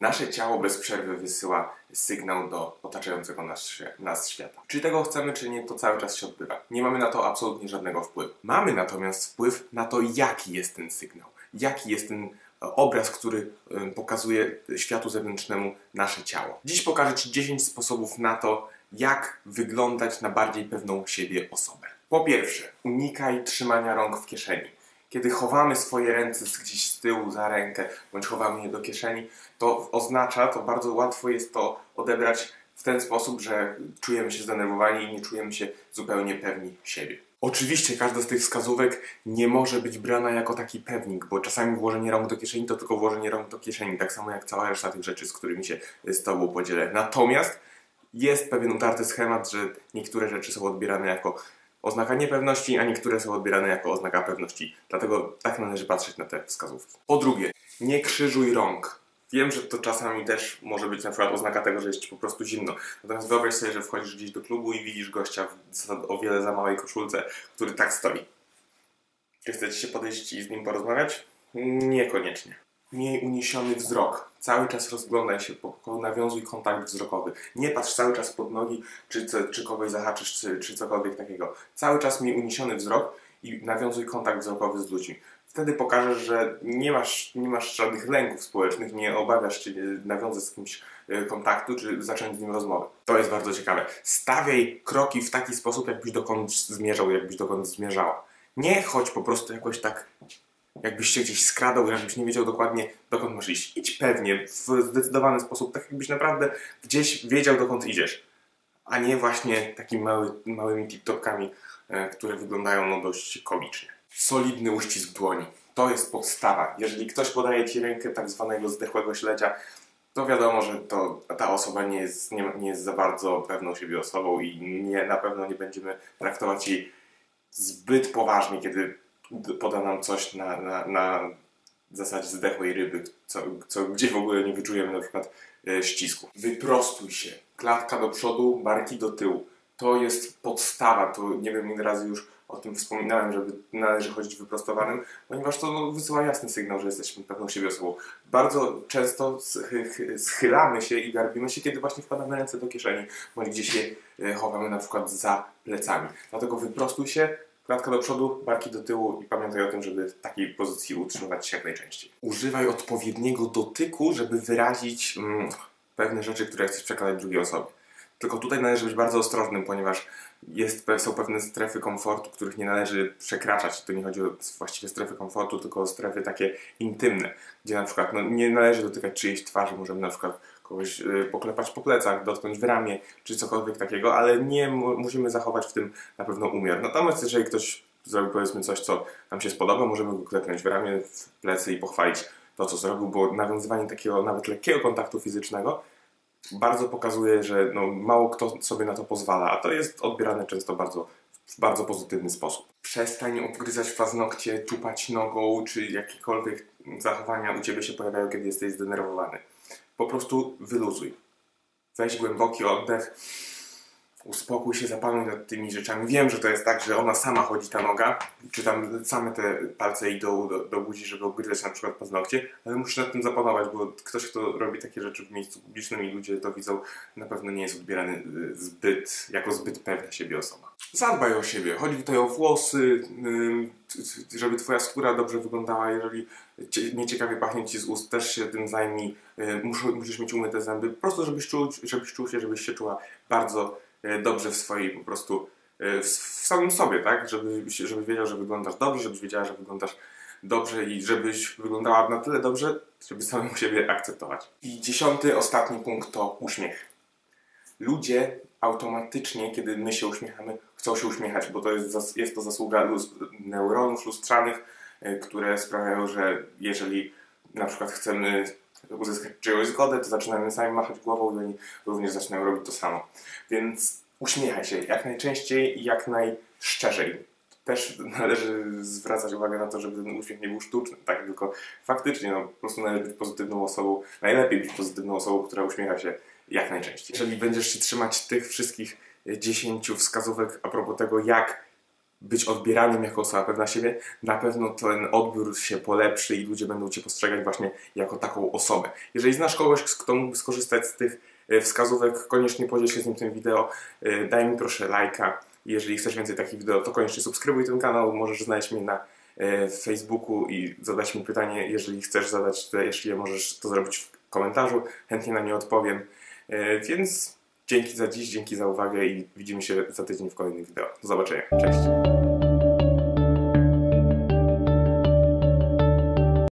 Nasze ciało bez przerwy wysyła sygnał do otaczającego nas, nas świata. Czy tego chcemy, czy nie, to cały czas się odbywa. Nie mamy na to absolutnie żadnego wpływu. Mamy natomiast wpływ na to, jaki jest ten sygnał, jaki jest ten obraz, który pokazuje światu zewnętrznemu nasze ciało. Dziś pokażę Ci 10 sposobów na to, jak wyglądać na bardziej pewną siebie osobę. Po pierwsze, unikaj trzymania rąk w kieszeni. Kiedy chowamy swoje ręce gdzieś z tyłu za rękę, bądź chowamy je do kieszeni, to oznacza, to bardzo łatwo jest to odebrać w ten sposób, że czujemy się zdenerwowani i nie czujemy się zupełnie pewni siebie. Oczywiście każda z tych wskazówek nie może być brana jako taki pewnik, bo czasami włożenie rąk do kieszeni to tylko włożenie rąk do kieszeni, tak samo jak cała reszta tych rzeczy, z którymi się z Tobą podzielę. Natomiast jest pewien utarty schemat, że niektóre rzeczy są odbierane jako oznaka niepewności, a niektóre są odbierane jako oznaka pewności. Dlatego tak należy patrzeć na te wskazówki. Po drugie, nie krzyżuj rąk. Wiem, że to czasami też może być na przykład oznaka tego, że jest ci po prostu zimno. Natomiast wyobraź sobie, że wchodzisz gdzieś do klubu i widzisz gościa w o wiele za małej koszulce, który tak stoi. Czy chcecie się podejść i z nim porozmawiać? Niekoniecznie. Miej uniesiony wzrok. Cały czas rozglądaj się nawiązuj kontakt wzrokowy. Nie patrz cały czas pod nogi, czy, czy kogoś zahaczysz, czy, czy cokolwiek takiego. Cały czas miej uniesiony wzrok i nawiązuj kontakt wzrokowy z ludźmi. Wtedy pokażesz, że nie masz, nie masz żadnych lęków społecznych, nie obawiasz się nawiązać z kimś e, kontaktu, czy zacząć z nim rozmowę. To jest bardzo ciekawe. Stawiaj kroki w taki sposób, jakbyś dokąd zmierzał, jakbyś dokąd zmierzała. Nie chodź po prostu jakoś tak jakbyś się gdzieś skradał, jakbyś nie wiedział dokładnie dokąd masz iść. Idź pewnie, w zdecydowany sposób, tak jakbyś naprawdę gdzieś wiedział dokąd idziesz. A nie właśnie takimi mały, małymi TikTokami, e, które wyglądają no dość komicznie. Solidny uścisk dłoni. To jest podstawa. Jeżeli ktoś podaje Ci rękę tak zwanego zdechłego śledzia, to wiadomo, że to, ta osoba nie jest, nie, nie jest za bardzo pewną siebie osobą i nie, na pewno nie będziemy traktować jej zbyt poważnie, kiedy poda nam coś na, na, na zasadzie zdechłej ryby, co, co, gdzie w ogóle nie wyczujemy na przykład e, ścisku. Wyprostuj się. Klatka do przodu, barki do tyłu. To jest podstawa. To nie wiem ile razy już o tym wspominałem, żeby należy chodzić wyprostowanym, ponieważ to no, wysyła jasny sygnał, że jesteśmy pewną siebie osobą. Bardzo często schylamy się i garbimy się, kiedy właśnie wkładamy ręce do kieszeni, bądź gdzieś je e, chowamy na przykład za plecami. Dlatego wyprostuj się, Klatka do przodu, barki do tyłu i pamiętaj o tym, żeby w takiej pozycji utrzymywać się jak najczęściej. Używaj odpowiedniego dotyku, żeby wyrazić mm, pewne rzeczy, które chcesz przekazać drugiej osobie. Tylko tutaj należy być bardzo ostrożnym, ponieważ jest, są pewne strefy komfortu, których nie należy przekraczać. To nie chodzi o właściwie strefy komfortu, tylko o strefy takie intymne, gdzie na przykład no, nie należy dotykać czyjejś twarzy, możemy na przykład kogoś y, poklepać po plecach, dotknąć w ramię, czy cokolwiek takiego, ale nie musimy zachować w tym na pewno umiar. Natomiast jeżeli ktoś zrobi powiedzmy coś, co nam się spodoba, możemy go klepnąć w ramię, w plecy i pochwalić to, co zrobił, bo nawiązywanie takiego nawet lekkiego kontaktu fizycznego bardzo pokazuje, że no, mało kto sobie na to pozwala, a to jest odbierane często bardzo w bardzo pozytywny sposób. Przestań obgryzać paznokcie, czupać nogą, czy jakiekolwiek zachowania u Ciebie się pojawiają, kiedy jesteś zdenerwowany po prostu wyluzuj. Weź głęboki oddech, uspokój się, zapanuj nad tymi rzeczami. Wiem, że to jest tak, że ona sama chodzi ta noga, czy tam same te palce idą do, do buzi, żeby obgryzać na przykład paznokcie, ale musisz nad tym zapanować, bo ktoś, kto robi takie rzeczy w miejscu publicznym i ludzie to widzą, na pewno nie jest odbierany y, zbyt, jako zbyt pewna siebie osoba. Zadbaj o siebie. Chodzi tutaj o włosy, żeby twoja skóra dobrze wyglądała. Jeżeli nieciekawie pachnie ci z ust, też się tym zajmij. Y, musisz mieć umyte zęby. Po prostu, żebyś czuł, żebyś czuł się, żebyś się czuła bardzo y, dobrze w swojej po prostu w, samym sobie, tak? Żebyś, żebyś wiedział, że wyglądasz dobrze, żebyś wiedziała, że wyglądasz dobrze i żebyś wyglądała na tyle dobrze, żeby samemu siebie akceptować. I dziesiąty, ostatni punkt to uśmiech. Ludzie automatycznie, kiedy my się uśmiechamy, chcą się uśmiechać, bo to jest, jest to zasługa luz, neuronów lustrzanych, e, które sprawiają, że jeżeli na przykład chcemy uzyskać czyjąś zgodę, to zaczynamy sami machać głową i oni również zaczynają robić to samo. Więc uśmiechaj się jak najczęściej i jak najszczerzej. Też należy zwracać uwagę na to, żeby ten uśmiech nie był sztuczny, tak? Tylko faktycznie no, po prostu należy być pozytywną osobą, najlepiej być pozytywną osobą, która uśmiecha się jak najczęściej. Jeżeli będziesz się trzymać tych wszystkich 10 wskazówek a propos tego, jak być odbieranym jako osoba pewna siebie, na pewno ten odbiór się polepszy i ludzie będą Cię postrzegać właśnie jako taką osobę. Jeżeli znasz kogoś, kto mógłby skorzystać z tych e, wskazówek, koniecznie podziel się z nim tym wideo, e, daj mi proszę lajka. Jeżeli chcesz więcej takich wideo, to koniecznie subskrybuj ten kanał, możesz znaleźć mnie na e, Facebooku i zadać mi pytanie, jeżeli chcesz zadać, to jeśli możesz to zrobić w komentarzu, chętnie na nie odpowiem. Więc dzięki za dziś, dzięki za uwagę i widzimy się za tydzień w kolejnym wideo. Do zobaczenia. Cześć!